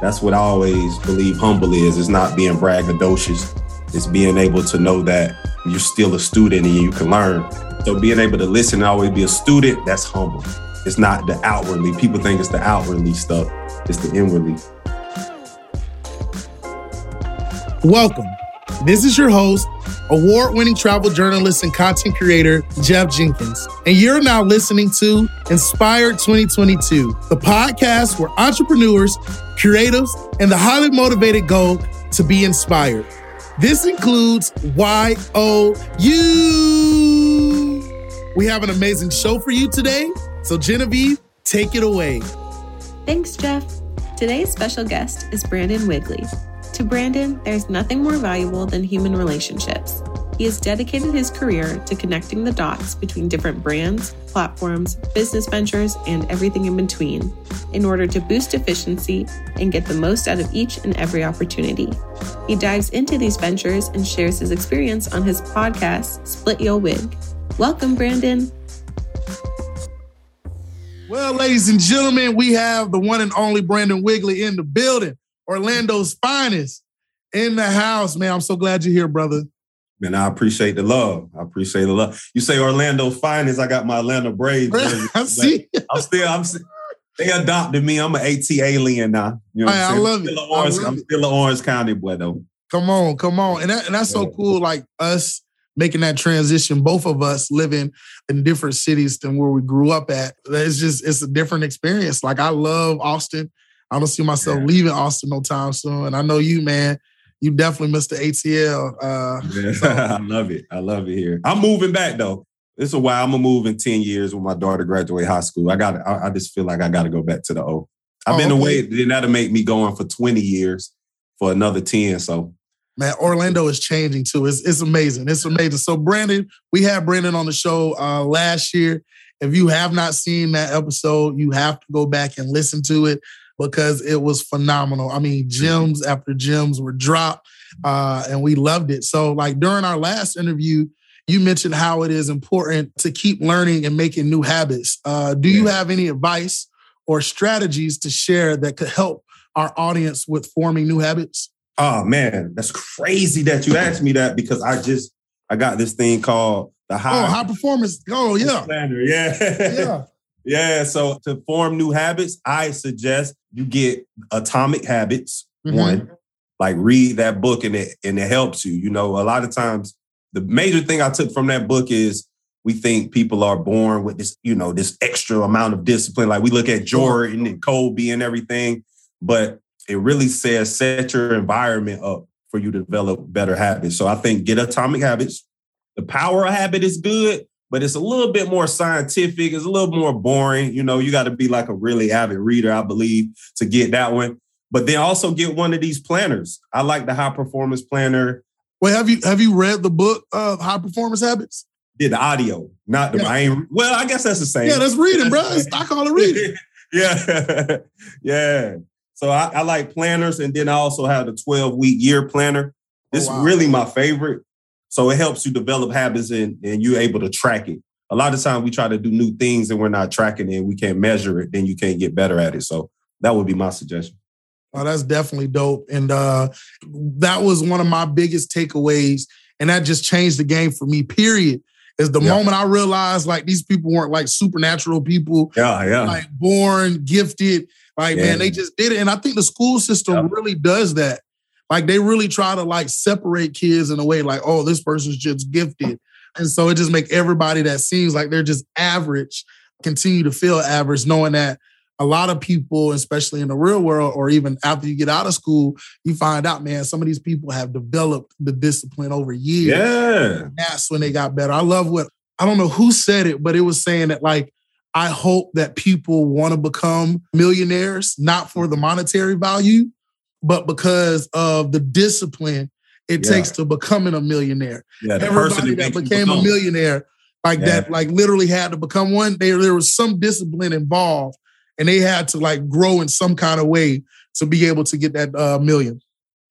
That's what I always believe humble is. It's not being braggadocious. It's being able to know that you're still a student and you can learn. So being able to listen and always be a student, that's humble. It's not the outwardly. People think it's the outwardly stuff. It's the inwardly. Welcome. This is your host, award winning travel journalist and content creator, Jeff Jenkins. And you're now listening to Inspired 2022, the podcast where entrepreneurs, creatives, and the highly motivated go to be inspired. This includes YOU. We have an amazing show for you today. So, Genevieve, take it away. Thanks, Jeff. Today's special guest is Brandon Wigley. To Brandon, there's nothing more valuable than human relationships. He has dedicated his career to connecting the dots between different brands, platforms, business ventures, and everything in between in order to boost efficiency and get the most out of each and every opportunity. He dives into these ventures and shares his experience on his podcast, Split Yo Wig. Welcome, Brandon. Well, ladies and gentlemen, we have the one and only Brandon Wigley in the building. Orlando's finest in the house, man. I'm so glad you're here, brother. Man, I appreciate the love. I appreciate the love. You say Orlando finest. I got my Atlanta Braves. I see. I'm still. I'm. They adopted me. I'm an ATLien now. You know, I, I love it. Orange, I'm still an Orange County boy though. Come on, come on, and that, and that's so cool. Like us making that transition, both of us living in different cities than where we grew up at. It's just it's a different experience. Like I love Austin. I don't see myself yeah. leaving Austin no time soon. And I know you, man. You definitely missed the ATL. Uh, yeah, so. I love it. I love it here. I'm moving back though. It's a while. I'm gonna move in ten years when my daughter graduate high school. I got. I, I just feel like I got to go back to the O. I've oh, been okay. away. Then that'll make me going for 20 years for another 10. So man, Orlando is changing too. It's, it's amazing. It's amazing. So, Brandon, we had Brandon on the show uh, last year. If you have not seen that episode, you have to go back and listen to it because it was phenomenal. I mean, gems after gems were dropped, uh, and we loved it. So, like during our last interview, you mentioned how it is important to keep learning and making new habits. Uh, do you have any advice or strategies to share that could help our audience with forming new habits? Oh man, that's crazy that you asked me that because I just I got this thing called the high oh high performance. Oh yeah, standard. Yeah, yeah, yeah. So to form new habits, I suggest you get Atomic Habits. Mm-hmm. One, like read that book and it and it helps you. You know, a lot of times the major thing I took from that book is we think people are born with this, you know, this extra amount of discipline. Like we look at Jordan and Kobe and everything, but it really says set your environment up for you to develop better habits. So I think get atomic habits. The power of habit is good, but it's a little bit more scientific. It's a little more boring. You know, you got to be like a really avid reader, I believe, to get that one. But then also get one of these planners. I like the high performance planner. Well, have you have you read the book of High Performance Habits? Did the audio, not the yeah. I ain't, well, I guess that's the same. Yeah, that's reading, bro. I call it reading. yeah. yeah. So I, I, like planners, and then I also have the 12 week year planner. Oh, this oh, wow. is really my favorite. So it helps you develop habits and, and you're able to track it. A lot of times we try to do new things and we're not tracking it and we can't measure it, then you can't get better at it. So that would be my suggestion. Oh, that's definitely dope. And uh, that was one of my biggest takeaways. And that just changed the game for me, period. Is the yeah. moment I realized like these people weren't like supernatural people. Yeah, yeah. Like born, gifted. Like, yeah. man, they just did it. And I think the school system yeah. really does that. Like they really try to like separate kids in a way like, oh, this person's just gifted. And so it just make everybody that seems like they're just average continue to feel average, knowing that a lot of people, especially in the real world, or even after you get out of school, you find out, man, some of these people have developed the discipline over years. Yeah. that's when they got better. I love what I don't know who said it, but it was saying that like I hope that people want to become millionaires, not for the monetary value, but because of the discipline it yeah. takes to becoming a millionaire. Yeah, Everybody that became a millionaire, like yeah. that, like literally had to become one. There, there was some discipline involved, and they had to like grow in some kind of way to be able to get that uh, million.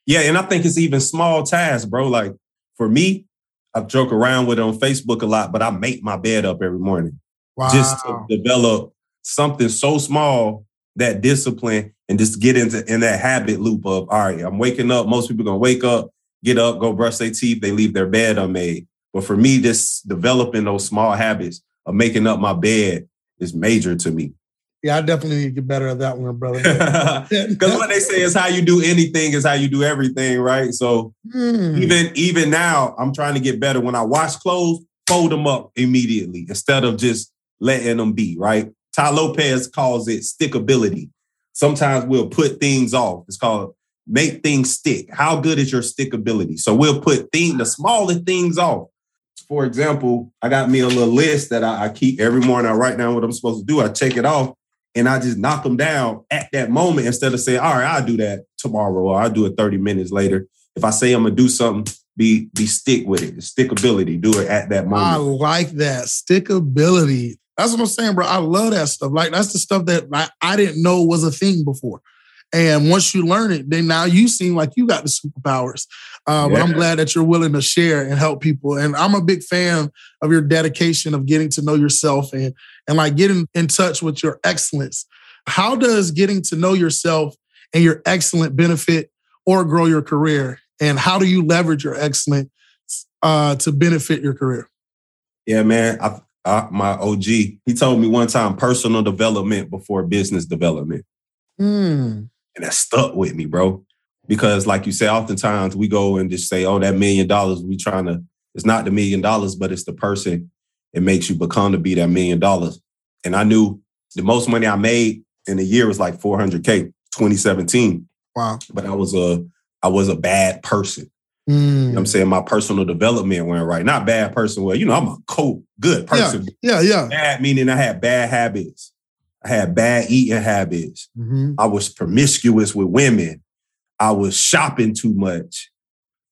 Yeah, and I think it's even small tasks, bro. Like for me, I joke around with it on Facebook a lot, but I make my bed up every morning. Wow. Just to develop something so small that discipline and just get into in that habit loop of all right, I'm waking up. Most people gonna wake up, get up, go brush their teeth, they leave their bed unmade. But for me, just developing those small habits of making up my bed is major to me. Yeah, I definitely need to get better at that one, brother. Because what they say is how you do anything is how you do everything, right? So mm. even even now, I'm trying to get better. When I wash clothes, fold them up immediately instead of just letting them be, right? Tai Lopez calls it stickability. Sometimes we'll put things off. It's called make things stick. How good is your stickability? So we'll put thing, the smaller things off. For example, I got me a little list that I, I keep every morning. I write down what I'm supposed to do. I check it off and I just knock them down at that moment instead of saying, all right, I'll do that tomorrow or I'll do it 30 minutes later. If I say I'm gonna do something, be be stick with it. Stickability, do it at that moment. I like that. Stickability. That's what I'm saying, bro. I love that stuff. Like that's the stuff that I, I didn't know was a thing before. And once you learn it, then now you seem like you got the superpowers. Uh, yeah. But I'm glad that you're willing to share and help people. And I'm a big fan of your dedication of getting to know yourself and and like getting in touch with your excellence. How does getting to know yourself and your excellent benefit or grow your career? And how do you leverage your excellence uh, to benefit your career? Yeah, man. I, I, my OG, he told me one time personal development before business development. Mm. And that stuck with me, bro. Because like you say, oftentimes we go and just say, oh, that million dollars, we trying to, it's not the million dollars, but it's the person it makes you become to be that million dollars. And I knew the most money I made in a year was like 400K, 2017. Wow. But I was a I was a bad person. Mm. You know I'm mm. saying? My personal development went right. Not bad person. Well, you know, I'm a cool, good person. Yeah, yeah. yeah. Bad meaning I had bad habits. I had bad eating habits. Mm-hmm. I was promiscuous with women. I was shopping too much.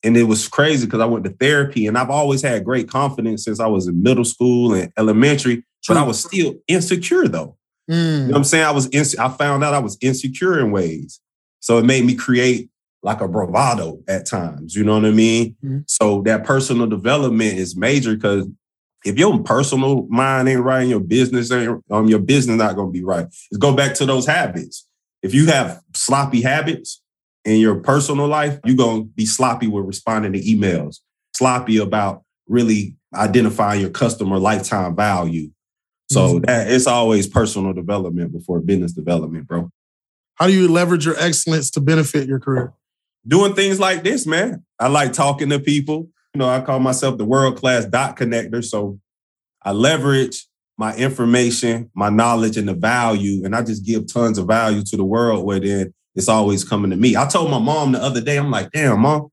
And it was crazy because I went to therapy and I've always had great confidence since I was in middle school and elementary, but I was still insecure though. Mm. You know what I'm saying? I was in, I found out I was insecure in ways. So it made me create like a bravado at times. You know what I mean? Mm. So that personal development is major because if your personal mind ain't right and your business ain't um, your business not gonna be right. Let's go back to those habits. If you have sloppy habits in your personal life, you're gonna be sloppy with responding to emails, sloppy about really identifying your customer lifetime value. So mm-hmm. that it's always personal development before business development, bro. How do you leverage your excellence to benefit your career? Doing things like this, man. I like talking to people. You know, I call myself the world class dot connector. So I leverage my information, my knowledge, and the value, and I just give tons of value to the world where then it's always coming to me. I told my mom the other day, I'm like, damn, mom,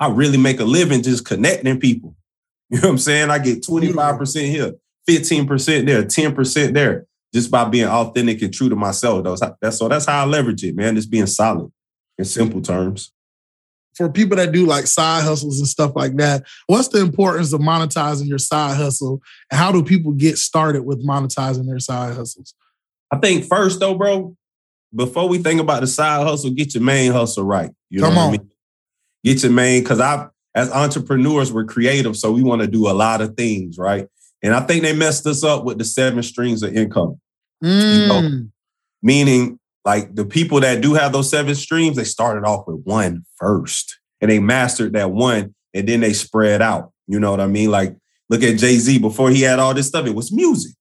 I really make a living just connecting people. You know what I'm saying? I get 25% here, 15% there, 10% there, just by being authentic and true to myself. That's so that's how I leverage it, man. Just being solid in simple terms for people that do like side hustles and stuff like that, what's the importance of monetizing your side hustle? And how do people get started with monetizing their side hustles? I think first though, bro, before we think about the side hustle, get your main hustle right. You Come know on. I mean? Get your main, because I as entrepreneurs, we're creative, so we want to do a lot of things, right? And I think they messed us up with the seven streams of income. Mm. You know? Mm. Meaning like the people that do have those seven streams, they started off with one first and they mastered that one and then they spread out. You know what I mean? Like, look at Jay Z before he had all this stuff, it was music.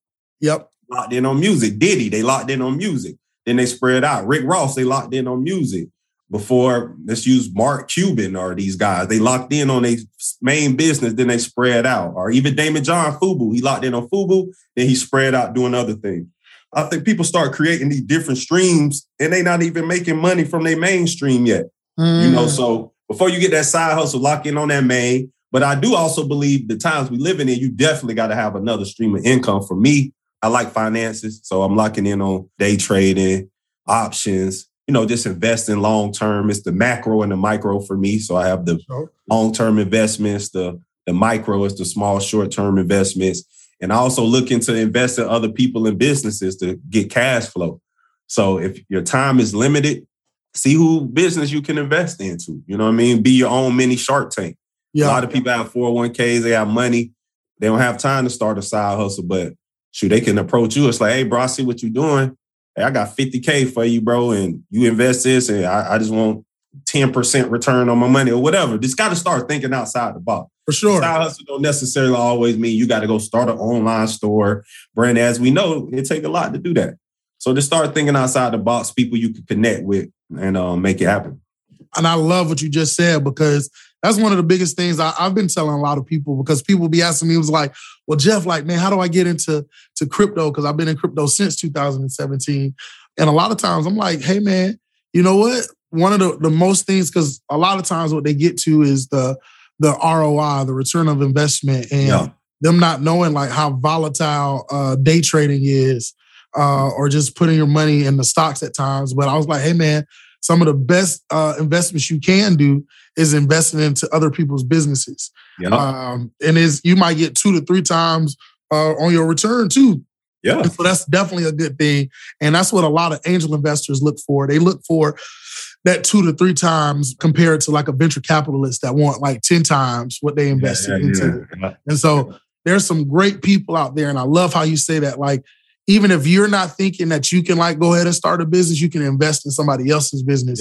Yep. Locked in on music. Diddy, they locked in on music. Then they spread out. Rick Ross, they locked in on music. Before, let's use Mark Cuban or these guys. They locked in on their main business, then they spread out. Or even Daymond John Fubu, he locked in on Fubu, then he spread out doing other things. I think people start creating these different streams and they not even making money from their mainstream yet. Mm. You know, mm. so before you get that side hustle, lock in on that main. But I do also believe the times we live in, you definitely got to have another stream of income. For me, I like finances, so I'm locking in on day trading, options. You know, just investing long term. It's the macro and the micro for me. So I have the long term investments. The the micro is the small short term investments. And also looking to invest in other people and businesses to get cash flow. So if your time is limited, see who business you can invest into. You know what I mean? Be your own mini Shark Tank. Yeah. A lot of people have 401ks, they have money. They don't have time to start a side hustle, but shoot, they can approach you. It's like, hey, bro, I see what you're doing. hey, I got 50K for you, bro, and you invest this, and I, I just want 10% return on my money or whatever. Just got to start thinking outside the box. For sure. Side hustle don't necessarily always mean you got to go start an online store. Brand, as we know, it take a lot to do that. So just start thinking outside the box, people you can connect with and uh, make it happen. And I love what you just said because that's one of the biggest things I, have been telling a lot of people because people be asking me, it was like, well, Jeff, like, man, how do I get into to crypto? Because I've been in crypto since 2017. And a lot of times I'm like, hey man, you know what? One of the, the most things, because a lot of times what they get to is the the ROI, the return of investment, and yeah. them not knowing like how volatile uh, day trading is, uh, or just putting your money in the stocks at times. But I was like, hey man, some of the best uh, investments you can do is investing into other people's businesses. Yeah. Um, and is you might get two to three times uh, on your return too. Yeah. And so that's definitely a good thing. And that's what a lot of angel investors look for. They look for that two to three times compared to like a venture capitalist that want like 10 times what they invested yeah, yeah, into. Yeah. And so there's some great people out there. And I love how you say that. Like, even if you're not thinking that you can like go ahead and start a business, you can invest in somebody else's business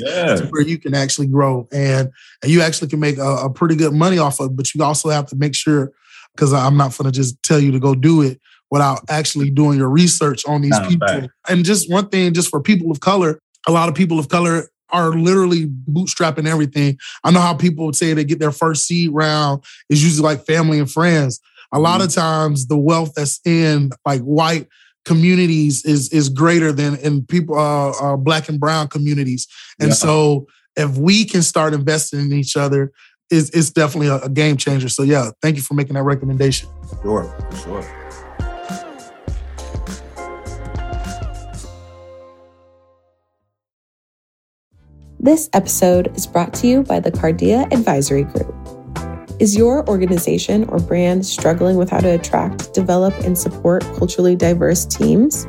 where you can actually grow and, and you actually can make a, a pretty good money off of. But you also have to make sure, because I'm not going to just tell you to go do it without actually doing your research on these people. And just one thing, just for people of color, a lot of people of color are literally bootstrapping everything. I know how people would say they get their first seed round is usually like family and friends. A lot mm-hmm. of times the wealth that's in like white communities is is greater than in people uh, uh black and brown communities. And yeah. so if we can start investing in each other, it's, it's definitely a, a game changer. So yeah, thank you for making that recommendation. Sure, for sure. This episode is brought to you by the Cardia Advisory Group. Is your organization or brand struggling with how to attract, develop, and support culturally diverse teams?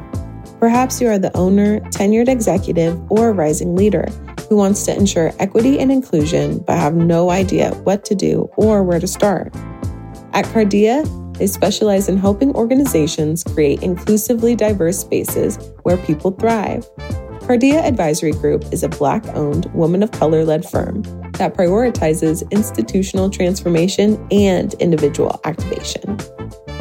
Perhaps you are the owner, tenured executive, or rising leader who wants to ensure equity and inclusion but have no idea what to do or where to start. At Cardia, they specialize in helping organizations create inclusively diverse spaces where people thrive. Cardia Advisory Group is a Black owned, woman of color led firm that prioritizes institutional transformation and individual activation.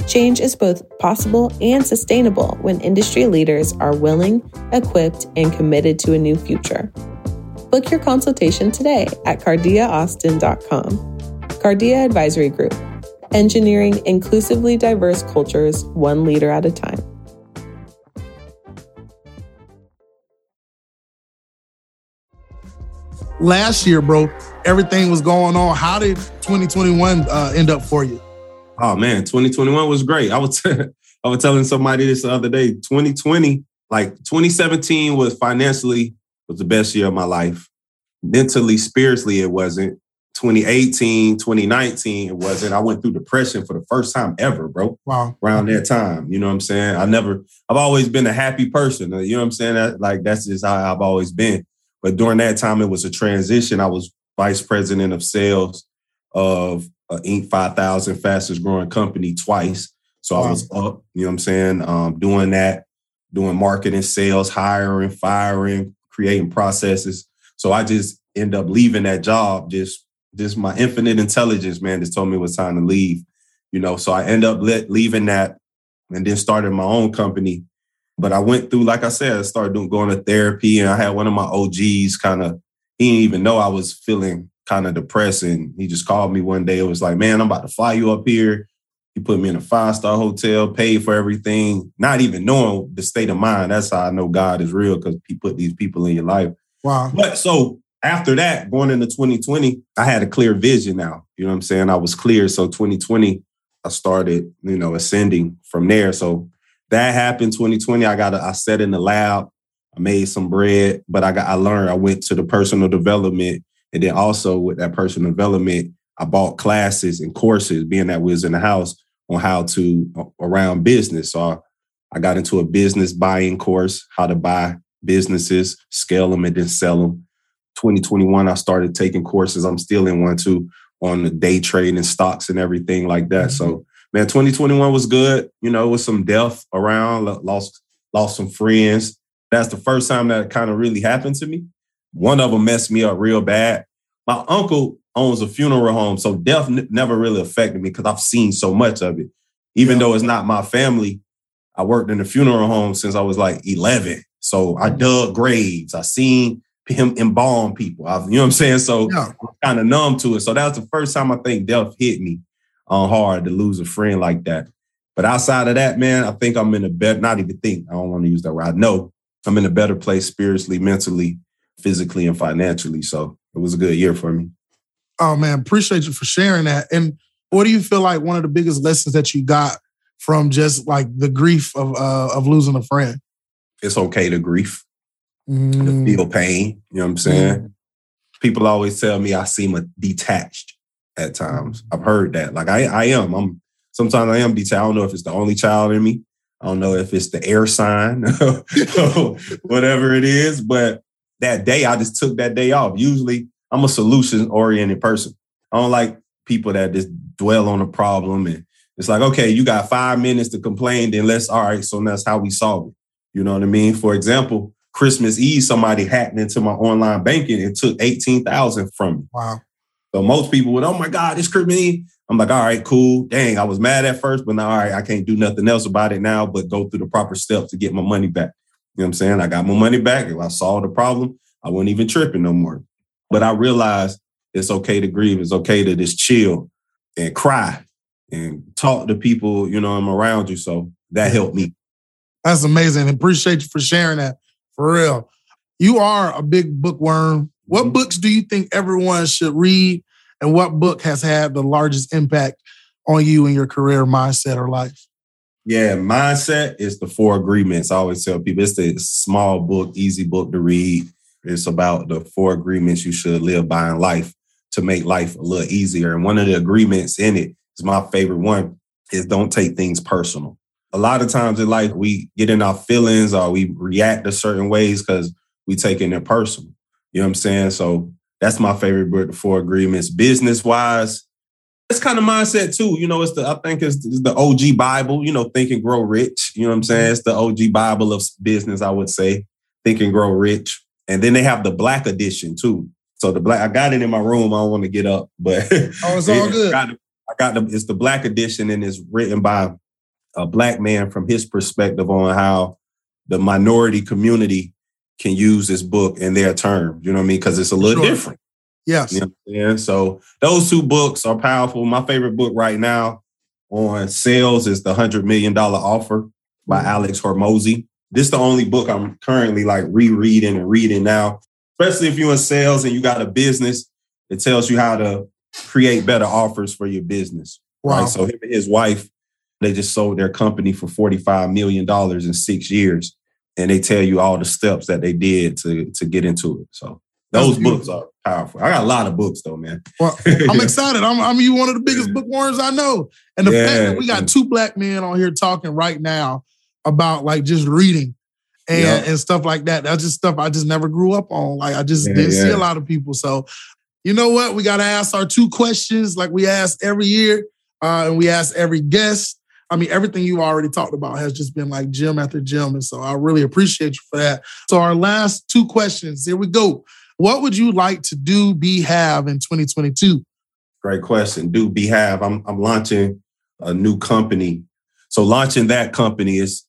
Change is both possible and sustainable when industry leaders are willing, equipped, and committed to a new future. Book your consultation today at cardiaaustin.com. Cardia Advisory Group, engineering inclusively diverse cultures one leader at a time. Last year, bro, everything was going on. How did 2021 uh, end up for you? Oh man, 2021 was great. I was I was telling somebody this the other day. 2020, like 2017 was financially was the best year of my life. Mentally, spiritually, it wasn't. 2018, 2019, it wasn't. I went through depression for the first time ever, bro. Wow. Around that time. You know what I'm saying? I never, I've always been a happy person. You know what I'm saying? That, like that's just how I've always been. But during that time, it was a transition. I was vice president of sales of uh, Inc. 5000, fastest growing company twice. So wow. I was up, you know what I'm saying, um, doing that, doing marketing, sales, hiring, firing, creating processes. So I just end up leaving that job. Just, just my infinite intelligence, man, just told me it was time to leave. You know, so I end up let, leaving that and then started my own company but I went through, like I said, I started doing going to therapy, and I had one of my OGs kind of. He didn't even know I was feeling kind of depressed, and he just called me one day. It was like, "Man, I'm about to fly you up here." He put me in a five star hotel, paid for everything, not even knowing the state of mind. That's how I know God is real because He put these people in your life. Wow. But so after that, going into 2020, I had a clear vision now. You know what I'm saying? I was clear. So 2020, I started, you know, ascending from there. So that happened 2020. I got a, I sat in the lab, I made some bread, but I got I learned. I went to the personal development, and then also with that personal development, I bought classes and courses, being that we was in the house on how to around business. So I got into a business buying course, how to buy businesses, scale them, and then sell them. 2021, I started taking courses. I'm still in one too on the day trading stocks and everything like that. Mm-hmm. So man, 2021 was good. You know, with some death around, lost lost some friends. That's the first time that kind of really happened to me. One of them messed me up real bad. My uncle owns a funeral home, so death n- never really affected me because I've seen so much of it. Even yeah. though it's not my family, I worked in a funeral home since I was like 11. So I mm-hmm. dug graves. I seen him embalm people. I, you know what I'm saying? So yeah. I'm kind of numb to it. So that was the first time I think death hit me uh, hard to lose a friend like that. But outside of that, man, I think I'm in a better, not even think, I don't want to use that word. I know I'm in a better place spiritually, mentally, physically, and financially. So it was a good year for me. Oh man, appreciate you for sharing that. And what do you feel like one of the biggest lessons that you got from just like the grief of uh, of losing a friend? It's okay to grief, mm. to feel pain. You know what I'm saying? Mm. People always tell me I seem detached at times. I've heard that. Like I, I am. I'm sometimes I am detached. I don't know if it's the only child in me. I don't know if it's the air sign, whatever it is. But that day, I just took that day off. Usually, I'm a solution oriented person. I don't like people that just dwell on a problem and it's like, okay, you got five minutes to complain, then let's all right. So that's how we solve it. You know what I mean? For example, Christmas Eve, somebody hacked into my online banking and took 18,000 from me. Wow. So most people would, oh my God, it's Eve. I'm like, all right, cool. Dang, I was mad at first, but now, all right, I can't do nothing else about it now, but go through the proper steps to get my money back. You know what I'm saying? I got my money back. If I solved the problem, I wasn't even tripping no more. But I realized it's okay to grieve. It's okay to just chill and cry and talk to people, you know, I'm around you. So that helped me. That's amazing. Appreciate you for sharing that. For real. You are a big bookworm. What mm-hmm. books do you think everyone should read? And what book has had the largest impact on you in your career, mindset, or life? Yeah, mindset is the four agreements. I always tell people it's the small book, easy book to read. It's about the four agreements you should live by in life to make life a little easier. And one of the agreements in it is my favorite one is don't take things personal. A lot of times in life, we get in our feelings or we react to certain ways because we taking it personal. You know what I'm saying? So that's my favorite book, the four agreements. Business wise, it's kind of mindset too. You know, it's the I think it's, it's, the OG Bible. You know, Think and Grow Rich. You know what I'm saying? It's the OG Bible of business. I would say Think and Grow Rich. And then they have the Black edition too. So the black, I got it in my room. I don't want to get up, but oh, it's all good. I got, I got the, it's the Black edition, and it's written by a black man from his perspective on how the minority community can use this book in their terms. You know what I mean? Because it's a little sure. different. Yes. You know So those two books are powerful. My favorite book right now on sales is the hundred million dollar offer by mm-hmm. Alex Hormozi. This is the only book I'm currently like rereading and reading now. Especially if you're in sales and you got a business, it tells you how to create better offers for your business. Wow. Right. So him and his wife, they just sold their company for $45 million in six years. And they tell you all the steps that they did to, to get into it. So those books are powerful. I got a lot of books though, man. Well, I'm excited. I'm, I mean, you one of the biggest bookworms I know. And the yeah. fact that we got two black men on here talking right now about like just reading and, yeah. and stuff like that. That's just stuff I just never grew up on. Like I just yeah, didn't see a lot of people. So you know what? We got to ask our two questions like we ask every year uh, and we ask every guest. I mean, everything you already talked about has just been like gym after gym. And so I really appreciate you for that. So, our last two questions here we go. What would you like to do, be, have in 2022? Great question. Do, be, have. I'm, I'm launching a new company. So, launching that company is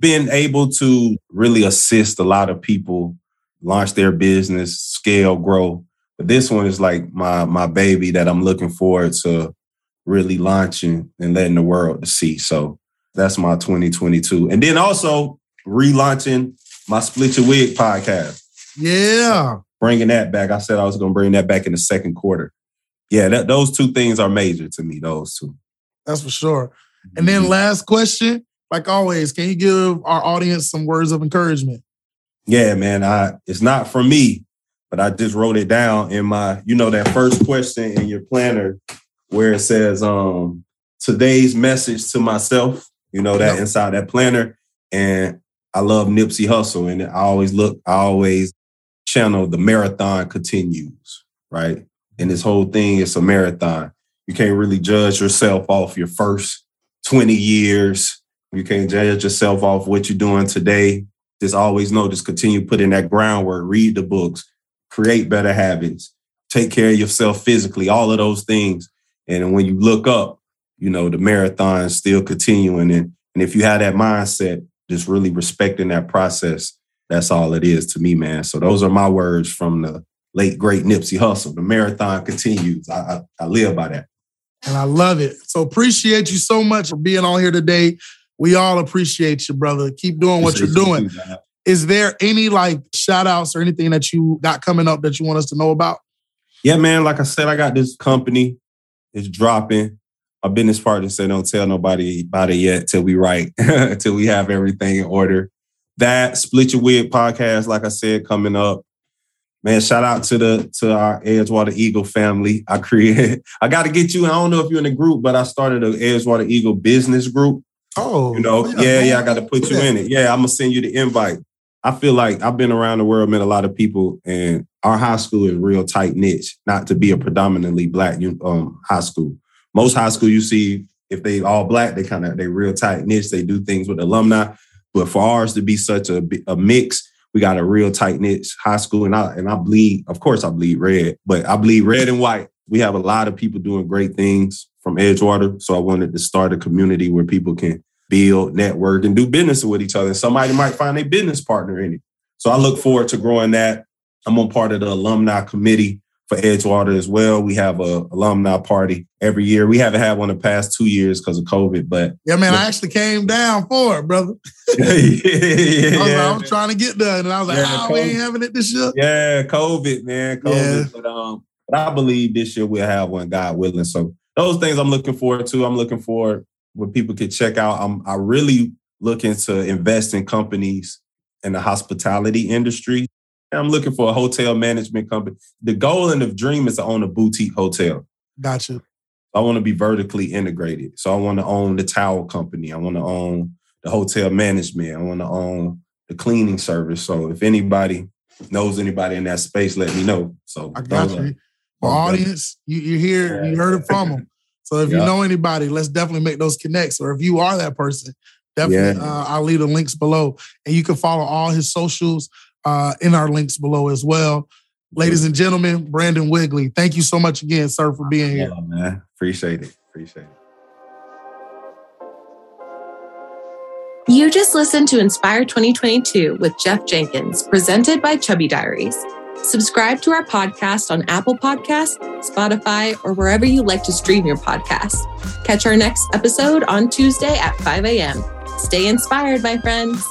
being able to really assist a lot of people launch their business, scale, grow but this one is like my my baby that I'm looking forward to really launching and letting the world to see. So that's my 2022. And then also relaunching my Split Your Wig podcast. Yeah. Bringing that back. I said I was going to bring that back in the second quarter. Yeah, that, those two things are major to me, those two. That's for sure. And then mm-hmm. last question, like always, can you give our audience some words of encouragement? Yeah, man. I it's not for me, but I just wrote it down in my, you know, that first question in your planner where it says, um, today's message to myself, you know, that yep. inside that planner. And I love Nipsey Hussle. And I always look, I always channel the marathon continues, right? And this whole thing is a marathon. You can't really judge yourself off your first 20 years. You can't judge yourself off what you're doing today just always know, just continue putting that groundwork, read the books, create better habits, take care of yourself physically, all of those things. And when you look up, you know, the marathon is still continuing. And, and if you have that mindset, just really respecting that process, that's all it is to me, man. So those are my words from the late great Nipsey Hussle. The marathon continues. I, I, I live by that. And I love it. So appreciate you so much for being on here today. We all appreciate you, brother. Keep doing what you're doing. Is there any like shout outs or anything that you got coming up that you want us to know about? Yeah, man. Like I said, I got this company. It's dropping. My business partner said, don't tell nobody about it yet till we write, till we have everything in order. That Split Your Wig podcast, like I said, coming up. Man, shout out to the to our Edgewater Eagle family. I created, I got to get you. I don't know if you're in the group, but I started an Edgewater Eagle business group. Oh, you know, yeah, yeah, yeah I got to put you in it. Yeah, I'm gonna send you the invite. I feel like I've been around the world, met a lot of people, and our high school is real tight niche. Not to be a predominantly black um, high school. Most high school you see, if they all black, they kind of they real tight niche. They do things with alumni, but for ours to be such a, a mix, we got a real tight knit high school, and I and I bleed. Of course, I bleed red, but I bleed red and white. We have a lot of people doing great things from Edgewater, so I wanted to start a community where people can build, network, and do business with each other. Somebody might find a business partner in it. So I look forward to growing that. I'm on part of the alumni committee for Edgewater as well. We have a alumni party every year. We haven't had one the past two years because of COVID, but yeah, man, I actually came down for it, brother. yeah, yeah, I, was, I was trying to get done, and I was like, yeah, oh, we ain't having it this year. Yeah, COVID, man, COVID. Yeah. But um, but I believe this year we'll have one, God willing. So those things I'm looking forward to. I'm looking forward what people could check out. I'm I really looking to invest in companies in the hospitality industry. I'm looking for a hotel management company. The goal and the dream is to own a boutique hotel. Gotcha. I want to be vertically integrated. So I want to own the towel company. I want to own the hotel management. I want to own the cleaning service. So if anybody knows anybody in that space, let me know. So I got you. For audience, you, you hear, you heard it from them. So if you know anybody, let's definitely make those connects. Or if you are that person, definitely yeah. uh, I'll leave the links below. And you can follow all his socials uh, in our links below as well. Ladies and gentlemen, Brandon Wigley, thank you so much again, sir, for being here. Yeah, man. Appreciate it. Appreciate it. You just listened to Inspire 2022 with Jeff Jenkins, presented by Chubby Diaries. Subscribe to our podcast on Apple Podcasts, Spotify, or wherever you like to stream your podcast. Catch our next episode on Tuesday at 5 a.m. Stay inspired, my friends.